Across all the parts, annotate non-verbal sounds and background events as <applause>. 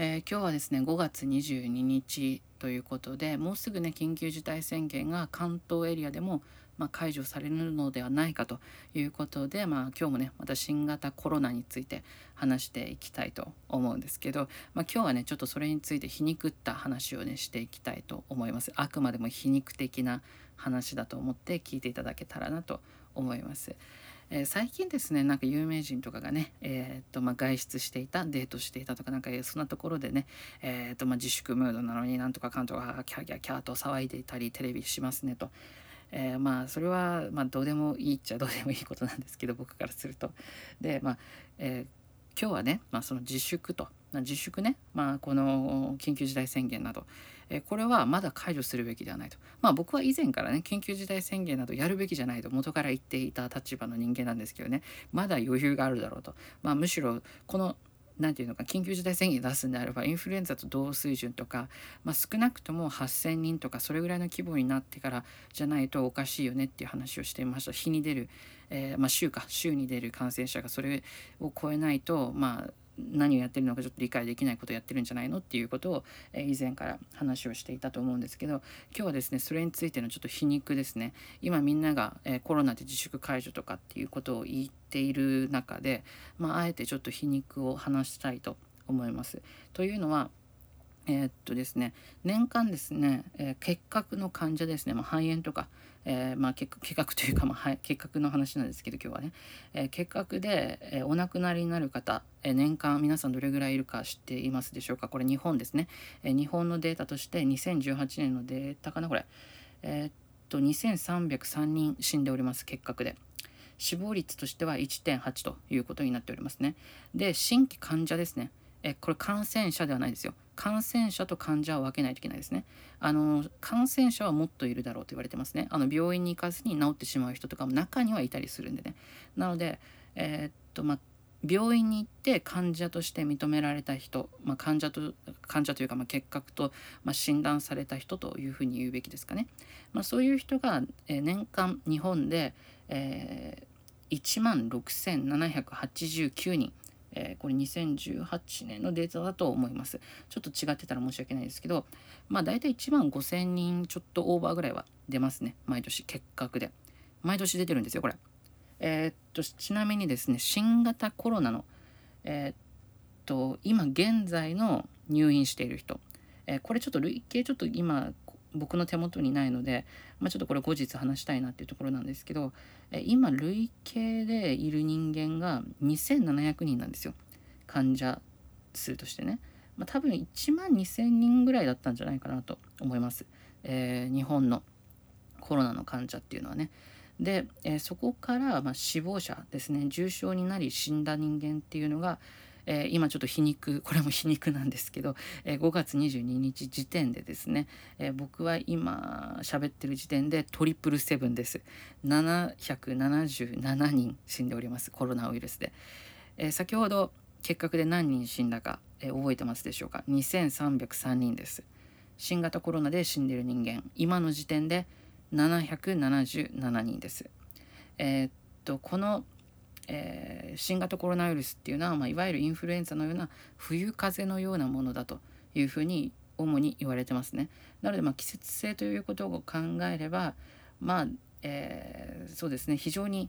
えー、今日はですね5月22日ということでもうすぐね緊急事態宣言が関東エリアでも、まあ、解除されるのではないかということで、まあ、今日もねまた新型コロナについて話していきたいと思うんですけど、まあ、今日はねちょっとそれについて皮肉った話をねしていきたいと思いますあくまでも皮肉的な話だと思って聞いていただけたらなと思います。えー、最近ですねなんか有名人とかがね、えー、っとまあ、外出していたデートしていたとかなんかそんなところでね、えー、っとまあ、自粛ムードなのになんとかかんとかキャキャキャと騒いでいたりテレビしますねと。えー、まあそれはまあどうでもいいっちゃどうでもいいことなんですけど僕からすると。でまあ、え今日はね、まあ、その自粛と自粛ね、まあ、この緊急事態宣言など、えこれはまだ解除するべきではないと。まあ僕は以前からね、緊急事態宣言などやるべきじゃないと元から言っていた立場の人間なんですけどね、まだ余裕があるだろうと。まあむしろこの何て言うのか緊急事態宣言出すんであればインフルエンザと同水準とか、まあ、少なくとも8,000人とかそれぐらいの規模になってからじゃないとおかしいよねっていう話をしていました。日に出る、えー、まあ、週か。週に出る感染者がそれを超えないとまあ何をやってるのかちょっと理解できないことをやってるんじゃないのっていうことを、え以前から話をしていたと思うんですけど今日はですねそれについてのちょっと皮肉ですね今みんなが、えコロナで自粛解除とかっていうことを言っている中で、まあ、あえてちょっと皮肉を話したいと思います。というのはえー、っとですね年間ですね、えー、結核の患者ですね、まあ、肺炎とか、えー、まあ、結核というか、まあ、結核の話なんですけど今日はね、え結核で、えお亡くなりになる方、え年間皆さんどれぐらいいるか知っていますでしょうか？これ日本ですね、え日本のデータとして2018年のデータかなこれ。えっと2303人死んでおります結核で。死亡率としては1.8ということになっておりますね。で新規患者ですね。えこれ感染者ではないですよ。感染者と患者を分けないといけないですね。あの感染者はもっといるだろうと言われてますね。あの病院に行かずに治ってしまう人とかも中にはいたりするんでね。なのでえー、っとま病院に行って患者として認められた人、ま、患者と患者というかま結核とま診断された人というふうに言うべきですかね、ま、そういう人が年間日本で、えー、1万6789人。えー、これ2018年のデータだと思います。ちょっと違ってたら申し訳ないですけど、まあ大体1万5,000人ちょっとオーバーぐらいは出ますね。毎年結核で。毎年出てるんですよ、これ。えー、っと、ちなみにですね、新型コロナの、えー、っと、今現在の入院している人、え、これちょっと累計ちょっと今僕の手元にないので、まあ、ちょっとこれ後日話したいなっていうところなんですけど、今累計でいる人間が2700人なんですよ。患者数としてね、まあ、多分1万2000人ぐらいだったんじゃないかなと思います、えー、日本のコロナの患者っていうのはね。で、えー、そこからま死亡者ですね。重症になり死んだ人間っていうのが、えー、今ちょっと皮肉 <laughs> これも皮肉なんですけど、えー、5月22日時点でですね、えー、僕は今喋ってる時点でトリプルセブンです。777人死んでおりますコロナウイルスで、え先ほど結核で何人死んだか、え覚えてますでしょうか？2303人です。新型コロナで死んでる人間今の時点で777人です。えー、っとこのえー、新型コロナウイルスっていうのは、まあ、いわゆるインフルエンザのような冬風邪のようなものだというふうに主に言われてますね。なので、まあ、季節性ということを考えればまあ、えー、そうですね非常に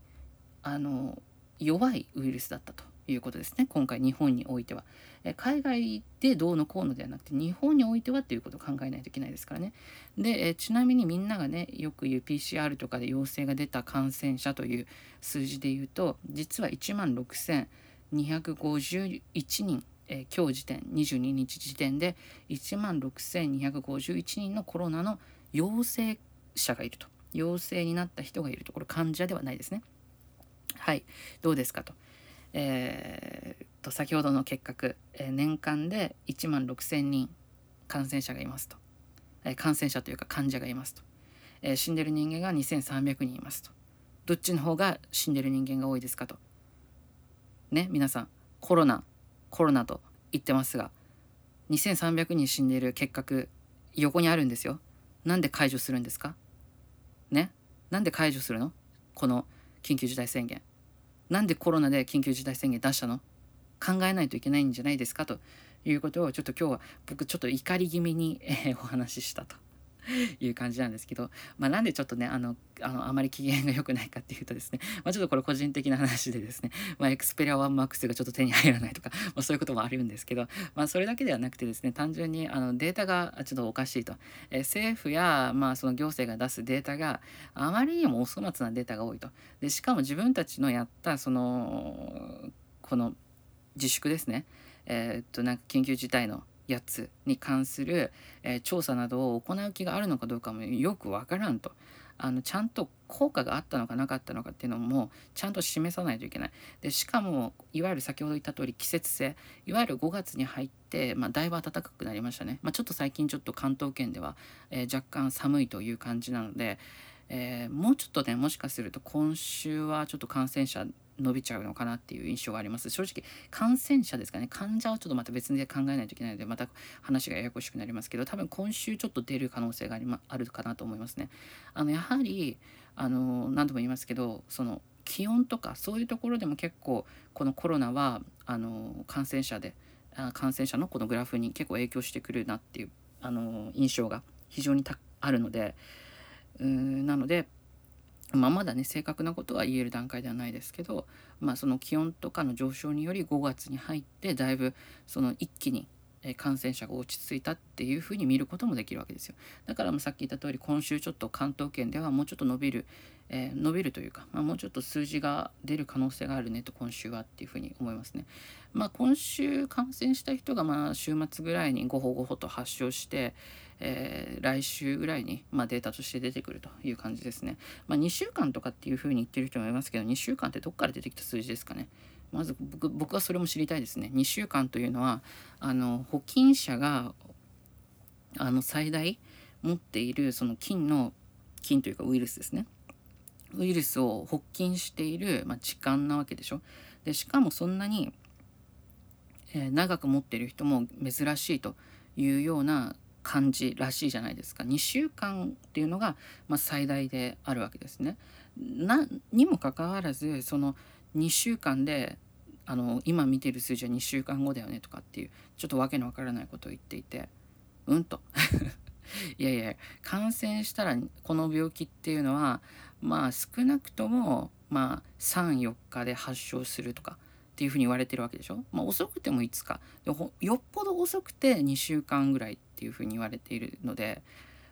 あの弱いウイルスだったということですね。今回日本においては。え海外でどうのこうのではなくて日本においてはっていうことを考えないといけないですからね。で、えちなみにみんながねよく言う PCR とかで陽性が出た感染者という数字で言うと実は1万6251人え、今日時点22日時点で1万6251人のコロナの陽性者がいると。陽性になった人がいると。これ患者ではないですね。はい。どうですかと。えー、と先ほどの結核、えー、年間で1万6,000人感染者がいますと、えー、感染者というか患者がいますと、えー、死んでる人間が2,300人いますと。どっちの方が死んでる人間が多いですかと。ね皆さんコロナコロナと言ってますが2,300人死んでいる結核横にあるんですよ。なんで解除するんですか？ね？なんで解除するの？この緊急事態宣言。なんでコロナで緊急事態宣言出したの？考えないといけないんじゃないですか？ということをちょっと今日は僕ちょっと怒り気味に、え、お話ししたと。<laughs> いう感じなんですけど、まあ、なんでちょっとねあのあのあまり機嫌が良くないかっていうとですね、<laughs> まあ、ちょっとこれ個人的な話でですね、<laughs> まあ、エクスペリア 1MAX がちょっと手に入らないとか、まあ、そういうこともあるんですけど、まあ、それだけではなくてですね単純にあのデータがちょっとおかしいと、え、政府や、まあ、その行政が出すデータがあまりにもお粗末なデータが多いと。でしかも自分たちのやったそのこの自粛ですね。えー、っとなんか緊急事態のやつに関する、えー、調査などを行う気があるのかどうかもよくわからんと。あのちゃんと効果があったのかなかったのかっていうのもちゃんと示さないといけない。でしかもいわゆる先ほど言った通り季節性いわゆる5月に入って、まあ、だいぶ暖かくなりましたね。まあ、ちょっと最近ちょっと関東圏では、えー、若干寒いという感じなので、えー、もうちょっとねもしかすると今週はちょっと感染者伸びちゃうのかなっていう印象があります。正直感染者ですかね。患者はちょっとまた別で考えないといけないのでまた話がややこしくなりますけど多分今週ちょっと出る可能性があり、ま、あるかなと思いますね。あのやはりあの何度も言いますけどその気温とかそういうところでも結構このコロナはあの感染者で感染者のこのグラフに結構影響してくるなっていうあの印象が非常にあるのでうんなのでまあ、まだね正確なことは言える段階ではないですけど、まあ、その気温とかの上昇により5月に入ってだいぶその一気に感染者が落ち着いたっていうふうに見ることもできるわけですよ。だからもさっき言った通り今週ちょっと関東圏ではもうちょっと伸びる、えー、伸びるというか、まあ、もうちょっと数字が出る可能性があるねと今週はっていうふうに思いますねまあ今週感染した人がまあ週末ぐらいにごほごほと発症してえー、来週ぐらいに、まあ、データとして出てくるという感じですね。まあ、2週間とかっていうふうに言ってる人もいますけど2週間ってどっから出てきた数字ですかね。まず僕僕はそれも知りたいですね。2週間というのはあの保菌者があの最大持っているその菌の菌というかウイルスですね。ウイルスを発菌している、まあ、時間なわけでしょ。でしかもそんなに、えー、長く持ってる人も珍しいというような感じらしいじゃないですか2週間っていうのが、まあ、最大であるわけですね。なにもかかわらずその2週間であの今見てる数字は2週間後だよねとかっていうちょっとわけのわからないことを言っていてうんと <laughs> いやいや感染したらこの病気っていうのはまあ少なくともまあ34日で発症するとかっていうふうに言われてるわけでしょ、まあ、遅くても5日よっぽど遅くて2週間ぐらいっていうふうに言われているので、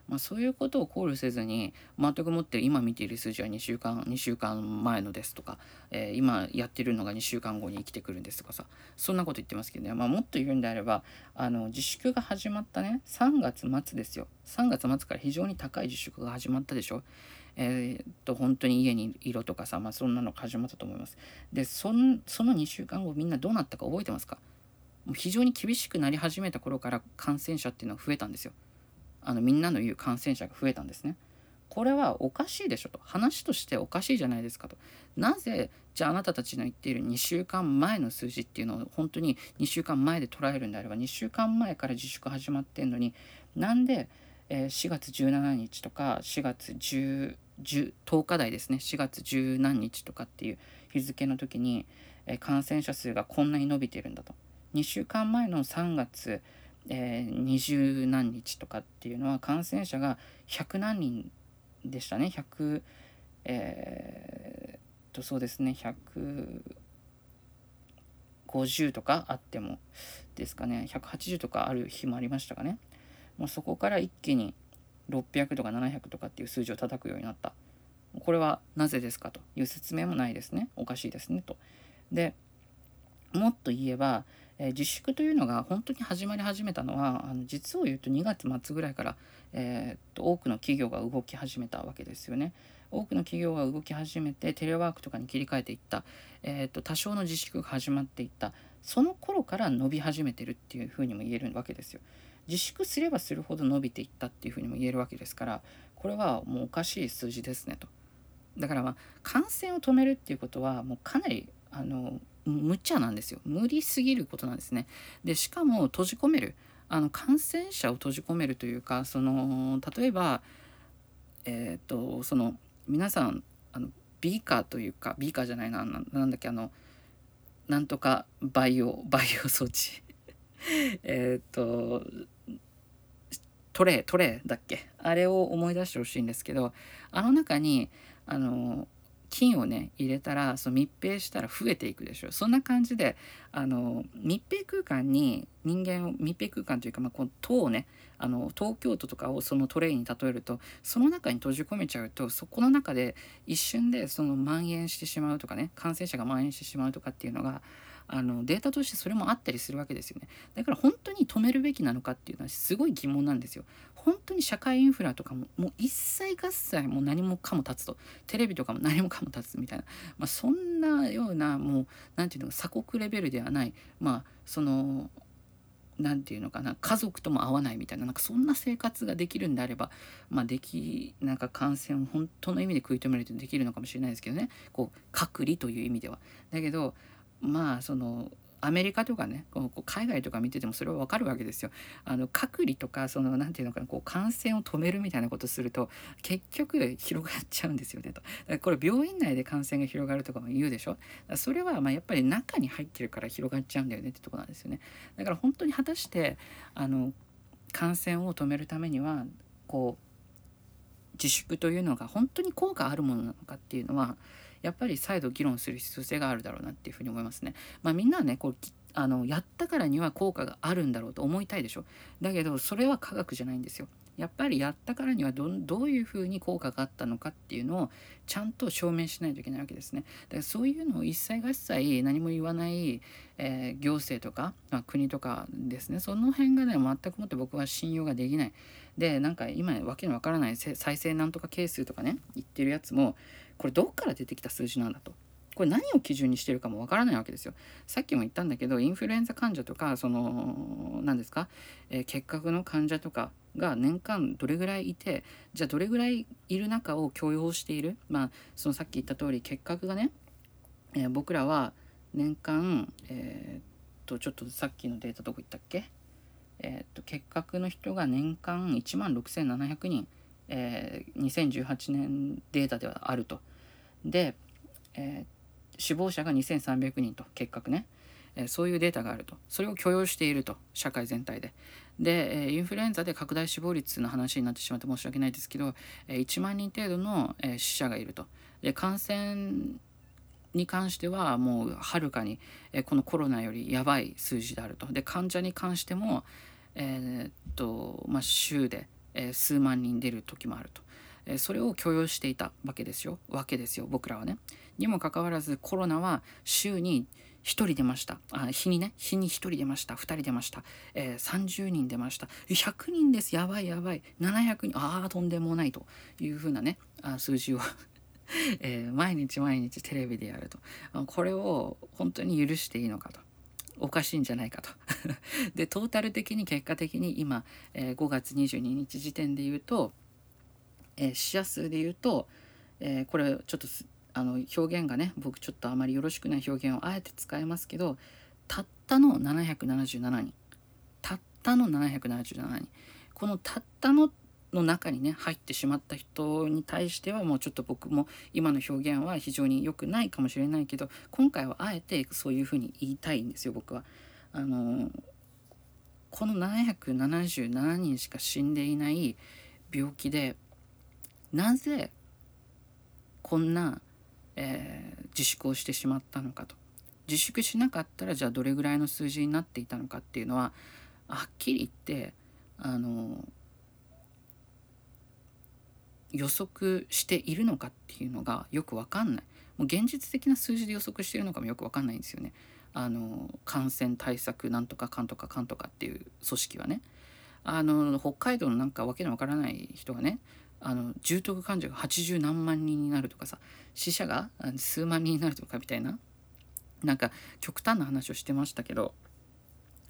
まあ、そういうことを考慮せずに全くもって今見ている数字は2週間2週間前のですとか、えー、今やってるのが2週間後に生きてくるんですとかさそんなこと言ってますけどね、まあ、もっと言うんであればあの自粛が始まったね。3月末ですよ。3月末から非常に高い自粛が始まったでしょ？えー、っと本当に家にいろとかさ、まあ、そんなのが始まったと思います。でその2週間後みんなどうなったか覚えてますか？もう非常に厳しくなり始めた頃から感染者っていうのは増えたんですよ。あのみんなの言う感染者が増えたんですね。これはおかしいでしょと話としておかしいじゃないですかとなぜじゃああなたたちの言っている2週間前の数字っていうのを本当に2週間前で捉えるんであれば2週間前から自粛始まってんのになんで、え、4月17日とか4月10 10, 日台ですね。4月十何日とかっていう日付の時に、え感染者数がこんなに伸びてるんだと。2週間前の3月、えー、20何日とかっていうのは感染者が100何人でしたね。100えー、っとそうですね。150とかあってもですかね。180とかある日もありましたかね。もうそこから一気に600とか700とかっていう数字を叩くようになった。これはなぜですかという説明もないですね。おかしいですねと。でもっと言えば、えー、自粛というのが本当に始まり始めたのはあの実を言うと2月末ぐらいから、えー、っと多くの企業が動き始めたわけですよね。多くの企業が動き始めてテレワークとかに切り替えていった、えー、っと多少の自粛が始まっていったその頃から伸び始めてるっていうふうにも言えるわけですよ。自粛すればするほど伸びていったっていうふうにも言えるわけですからこれはもうおかしい数字ですねと。だからまあ感染を止めるっていうことはもうかなりあの無茶なんですよ無理すぎることなんですね。でしかも閉じ込めるあの感染者を閉じ込めるというかその例えばえっ、ー、とその皆さんあのビーカーというかビーカーじゃないななんだっけあのなんとかバイオバイオ装置 <laughs> えっとトレートレーだっけ？あれを思い出してほしいんですけどあの中にあの金をね入れたらその密閉したら増えていくでしょ。そんな感じであの密閉空間に人間を密閉空間というか、まあ、この塔をねあの東京都とかをそのトレイに例えるとその中に閉じ込めちゃうとそこの中で一瞬でその蔓延してしまうとかね感染者が蔓延してしまうとかっていうのがあのデータとしてそれもあったりするわけですよね。だから本当に止めるべきなのかっていうのはすごい疑問なんですよ。本当に社会インフラとかももう一切合切もう何もかも立つと。テレビとかも何もかも立つみたいな、まあ、そんなようなもう何て言うの鎖国レベルではない。まあその何て言うのかな。家族とも会わないみたいな。なんかそんな生活ができるんであればまあできなんか感染を本当の意味で食い止めるとできるのかもしれないですけどね。こう隔離という意味では。だけどまあそのアメリカとかねこう海外とか見ててもそれはわかるわけですよ。あの隔離とかその何て言うのかなこう感染を止めるみたいなことすると結局広がっちゃうんですよねと。これ病院内で感染が広がるとかも言うでしょ。それはまあやっぱり中に入ってるから広がっちゃうんだよねってとこなんですよね。だから本当に果たしてあの感染を止めるためにはこう自粛というのが本当に効果あるものなのかっていうのはやっぱり再度議論する必要性があるだろうなっていうふうに思いますね。まあ、みんなはねこうあのやったからには効果があるんだろうと思いたいでしょ。だけどそれは科学じゃないんですよ。やっぱりやったからにはどどういうふうに効果があったのかっていうのをちゃんと証明しないといけないわけですね。だからそういうのを一切合切何も言わない、えー、行政とか、まあ、国とかですねその辺がね全くもって僕は信用ができない。でなんか今わけのわからない再生なんとか係数とかね言ってるやつもこれどっから出てきた数字なんだと。これ何を基準にしてるかもわからないわけですよ。さっきも言ったんだけどインフルエンザ患者とかその何ですか、えー、結核の患者とかが年間どれぐらいいてじゃあどれぐらいいる中を許容している？まあそのさっき言った通り結核がね、えー、僕らは年間えー、っとちょっとさっきのデータどこ行ったっけ？え、っと結核の人が年間1万6700人えー、2018年データではあると。で、えー、死亡者が2300人と結核ね、えー、そういうデータがあるとそれを許容していると社会全体で。で、えインフルエンザで拡大死亡率の話になってしまって申し訳ないですけど、え1万人程度の、え死者がいると。で感染に関してはもうはるかに、えこのコロナよりやばい数字であると。で患者に関しても、えー、っとまあ、週でえ数万人出る時もあると。えそれを許容していたわけですよ。わけですよ僕らはね。にもかかわらずコロナは週に1人出ました。あ日にね。日に1人出ました。2人出ました、えー、30人出ました。100人です。やばいやばい。700人。ああとんでもないというふうなね。あ数字を。<laughs> えー、毎日毎日テレビでやると。これを本当に許していいのかと。おかしいんじゃないかと。<laughs> でトータル的に結果的に今、えー、5月22日時点で言うと、えー、死者数で言うと、えー、これちょっとあの表現がね僕ちょっとあまりよろしくない表現をあえて使いますけどたったの777人。たったの777人。このたったのっの中にね入ってしまった人に対してはもうちょっと僕も今の表現は非常に良くないかもしれないけど今回はあえてそういうふうに言いたいんですよ僕は。あのこの777人しか死んでいない病気でなぜこんな、えー、自粛をしてしまったのかと自粛しなかったらじゃあどれぐらいの数字になっていたのかっていうのははっきり言ってあの予測しているのかっていうのがよく分かんない。もう現実的な数字で予測してるのかもよく分かんないんですよね。あの感染対策なんとかかんとかかんとかっていう組織はね。あの北海道のなんかわけのわからない人がねあの重篤患者が80何万人になるとかさ死者が数万人になるとかみたいななんか極端な話をしてましたけど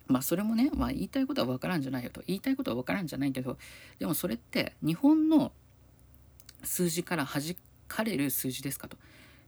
まあそれもね、まあ、言いたいことは分からんじゃないよと。言いたいことは分からんじゃないけどでもそれって日本の数字から弾かれる数字ですかと。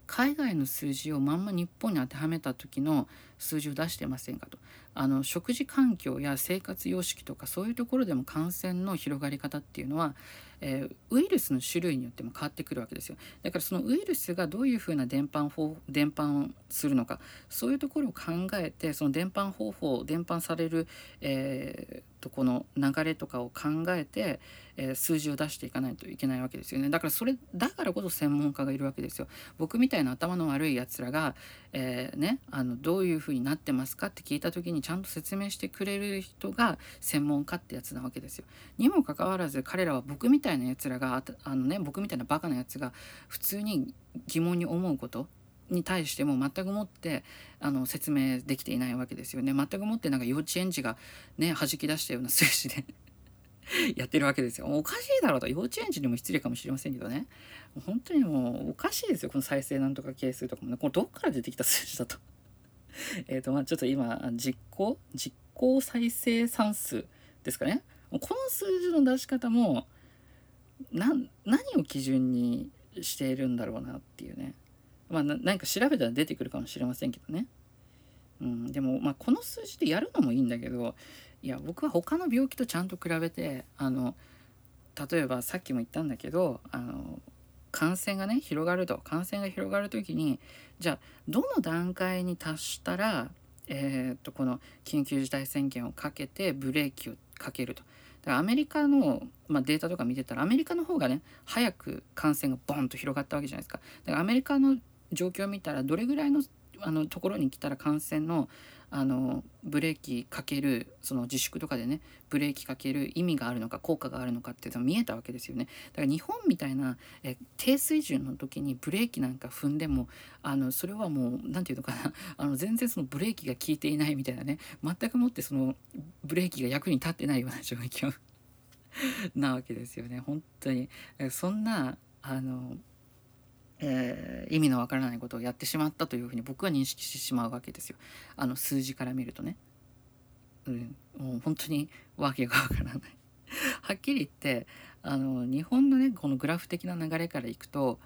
海外の数字をまんま日本に当てはめた時の数字を出してませんかと。あの食事環境や生活様式とかそういうところでも感染の広がり方っていうのは、えー、ウイルスの種類によっても変わってくるわけですよ。だからそのウイルスがどういうふうな伝播法伝播するのかそういうところを考えてその伝播方法伝播される、えー、とこの流れとかを考えて、えー、数字を出していかないといけないわけですよね。だからそれだからこそ専門家がいるわけですよ。僕みたいな頭の悪いやらが、えー、ねあのどういうふうになってますかって聞いた時にちゃんと説明してくれる人が専門家ってやつなわけですよ。にもかかわらず彼らは僕みたいなやつらがあのね僕みたいなバカなやつが普通に疑問に思うことに対しても全くもってあの説明できていないわけですよね。全くもってなんか幼稚園児がね弾き出したような数字で <laughs> やってるわけですよ。おかしいだろうと。幼稚園児にも失礼かもしれませんけどね。本当にもうおかしいですよ。この再生なんとか係数とかもね。これどっから出てきた数字だと。<laughs> えっとまあちょっと今実行実行再生産数ですかねこの数字の出し方も何を基準にしているんだろうなっていうねまあ何か調べたら出てくるかもしれませんけどね。うん、でもまあこの数字でやるのもいいんだけどいや僕は他の病気とちゃんと比べてあの例えばさっきも言ったんだけどあの感染がね広がると感染が広がる時にじゃあどの段階に達したら、えー、っとこの緊急事態宣言をかけてブレーキをかけると。だからアメリカの、まあ、データとか見てたらアメリカの方がね早く感染がボンと広がったわけじゃないですか。だからアメリカの状況を見たらどれぐらいのあのところに来たら感染のあのブレーキかけるその自粛とかでねブレーキかける意味があるのか効果があるのかっていうのが見えたわけですよね。だから日本みたいなえ低水準の時にブレーキなんか踏んでもあのそれはもう何て言うのかな <laughs> あの全然そのブレーキが効いていないみたいなね全くもってそのブレーキが役に立ってないような状況 <laughs> なわけですよね。本当に。そんなあのえー、意味のわからないことをやってしまったというふうに僕は認識してしまうわけですよ。あの数字から見るとね。うん、もう本当にわけがわからない。はっきり言ってあの日本のねこのグラフ的な流れからいくと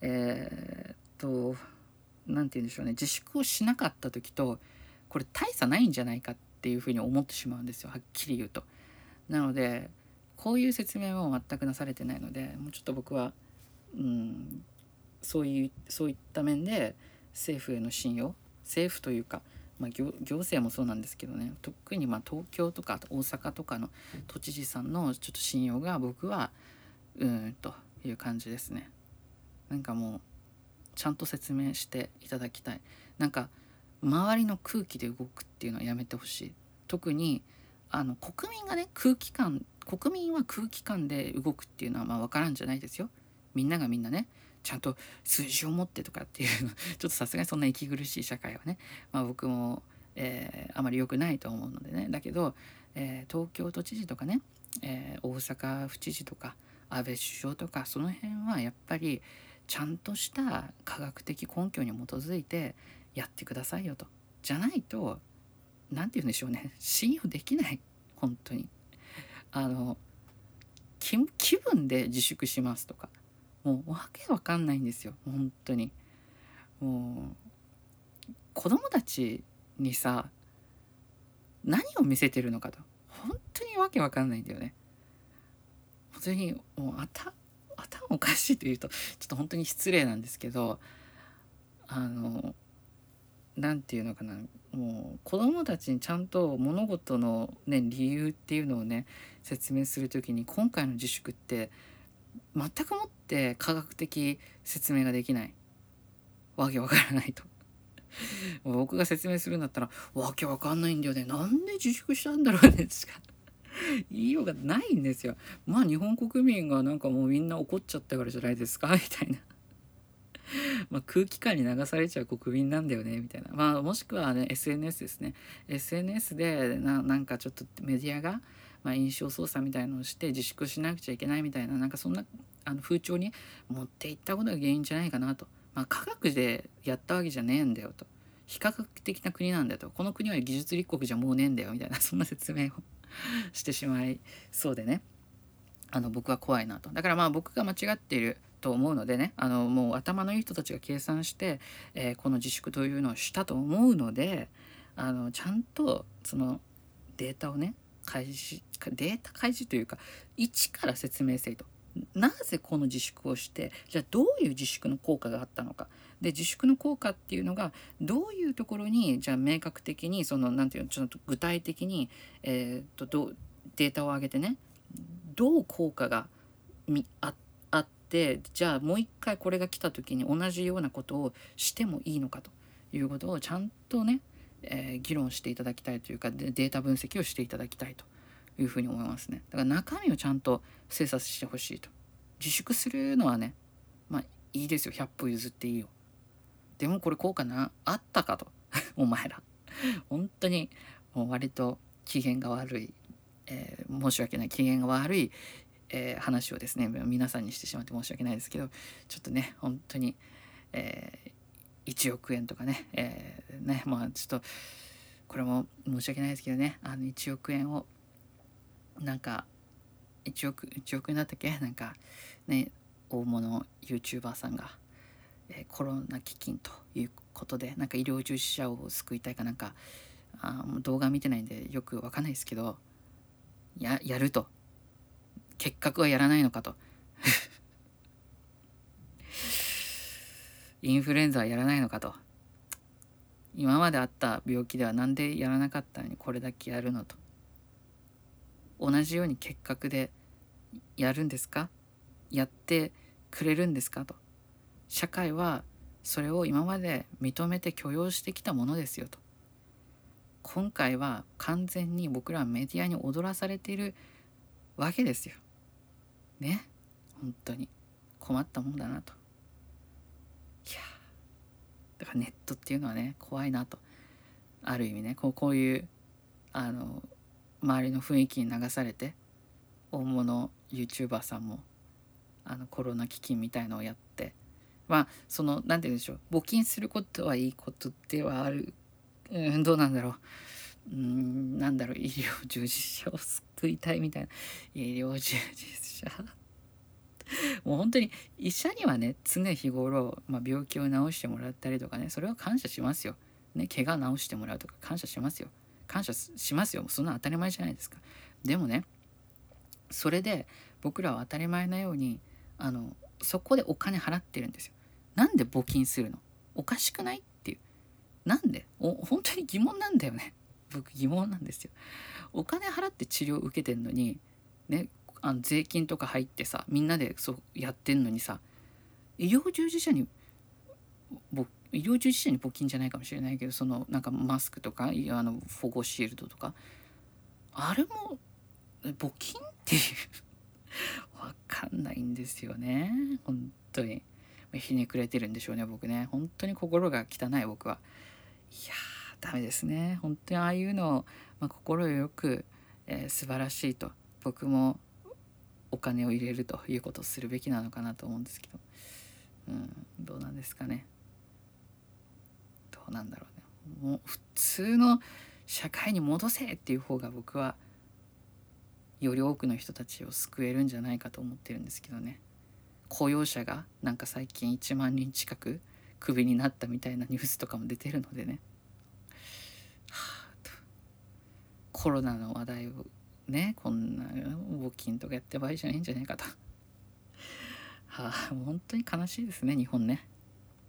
えー、っと何て言うんでしょうね自粛をしなかった時とこれ大差ないんじゃないかっていうふうに思ってしまうんですよはっきり言うと。なのでこういう説明も全くなされてないのでもうちょっと僕はうんそういうそういった面で政府への信用政府というか、まあ、行政もそうなんですけどね特にま東京とか大阪とかの都知事さんのちょっと信用が僕はうんという感じですね。なんかもうちゃんと説明していただきたい。なんか周りの空気で動くっていうのはやめてほしい。特にあの国民がね空気感国民は空気感で動くっていうのはまあ分からんじゃないですよ。みんながみんなねちゃんと数字を持ってとかっていうの <laughs> ちょっとさすがにそんな息苦しい社会はね、まあ、僕も、えー、あまり良くないと思うのでねだけど、えー、東京都知事とかね、えー、大阪府知事とか安倍首相とかその辺はやっぱりちゃんとした科学的根拠に基づいてやってくださいよと。じゃないと何て言うんでしょうね信用できない本当に。あの気分で自粛しますとかもうわけわかんないんですよ。本当に。もう子供たちにさ何を見せてるのかと。本当にわけわかんないんだよね。本当にもう頭おかしいというとちょっと本当に失礼なんですけどあの何て言うのかな。もう子供たちにちゃんと物事のね理由っていうのをね説明する時に今回の自粛って全くもって科学的説明ができない。わけわからないと。<laughs> 僕が説明するんだったらわけわかんないんだよね。なんで自粛したんだろうね。しか <laughs> 言いようがないんですよ。まあ日本国民がなんかもうみんな怒っちゃったからじゃないですか。みたいな。<laughs> ま空気感に流されちゃう国民なんだよねみたいな。まあもしくはね SNS ですね。SNS でなんかちょっとメディアがまあ、印象操作みたいのをして自粛しなくちゃいけないみたいななんかそんなあの風潮に持っていったことが原因じゃないかなと、まあ、科学でやったわけじゃねえんだよと。非科学的な国なんだよと。この国は技術立国じゃもうねえんだよみたいなそんな説明を <laughs> してしまいそうでね。あの僕は怖いなと。だからまあ僕が間違っていると思うのでねあのもう頭のいい人たちが計算して、えー、この自粛というのをしたと思うので、あのちゃんとそのデータをね開示データ開示というか一から説明せいと。なぜこの自粛をしてじゃあどういう自粛の効果があったのか。で自粛の効果っていうのがどういうところにじゃあ明確的にその何て言うのちょっと具体的に、えー、とデータを上げてねどう効果がああってじゃあもう一回これが来た時に同じようなことをしてもいいのかということをちゃんとね、えー、議論していただきたいというかデータ分析をしていただきたいというふうに思いますね。だから中身をちゃんと精査してほしいと。自粛するのはねまあいいですよ100歩譲っていいよ。でもこれ効果なあったかと <laughs> お前ら本当にもう割と機嫌が悪い、えー、申し訳ない機嫌が悪い、えー、話をですね皆さんにしてしまって申し訳ないですけどちょっとね本当に、えー、1億円とかね,、えー、ねまあちょっとこれも申し訳ないですけどねあの1億円をなんか1億1億円だったっけ？なんかね大物 YouTuber さんが、え、コロナ基金ということでなんか医療従事者を救いたいかなんかあ動画見てないんでよくわかんないですけどややると。結核はやらないのかと。<laughs> インフルエンザはやらないのかと。今まであった病気では何でやらなかったのにこれだけやるのと。同じように結核でやるんですか？やってくれるんですかと。社会はそれを今まで認めて許容してきたものですよと。今回は完全に僕らはメディアに踊らされているわけですよ。ね本当に。困ったもんだなと。いやだからネットっていうのはね怖いなと。ある意味ねこうこういうあの周りの雰囲気に流されて大物 YouTuber さんもあのコロナ基金みたいのをやってまあその何て言うんでしょう募金することはいいことではある、うん、どうなんだろう。うんなんだろう。医療従事者を救いたいみたいな。医療従事者 <laughs> もう本当に医者にはね常日頃、まあ、病気を治してもらったりとかねそれは感謝しますよ。ね怪我治してもらうとか感謝しますよ。感謝しますよ。もうそんな当たり前じゃないですか。でもねそれで僕らは当たり前なようにあのそこでお金払ってるんですよ。なんで募金するの？おかしくないっていう。なんで？お本当に疑問なんだよね。僕疑問なんですよ。お金払って治療受けてんのにねあの税金とか入ってさみんなでそうやってんのにさ医療従事者に医療従事者に募金じゃないかもしれないけどそのなんかマスクとかあの保護シールドとか。あれも募金っていう。<laughs> わかんないんですよね。本当に。ひねくれてるんでしょうね僕ね。本当に心が汚い僕は。いやーダメですね。本当にああいうのを、まあ、心よく、えー、素晴らしいと。僕もお金を入れるということをするべきなのかなと思うんですけど、うん、どうなんですかね。どうなんだろうね。もう普通の社会に戻せっていう方が僕はより多くの人たちを救えるんじゃないかと思ってるんですけどね。雇用者がなんか最近1万人近くクビになったみたいなニュースとかも出てるのでね、はあ、コロナの話題をねこんな募金とかやって場合じゃないんじゃないかとはあもう本当に悲しいですね日本ね。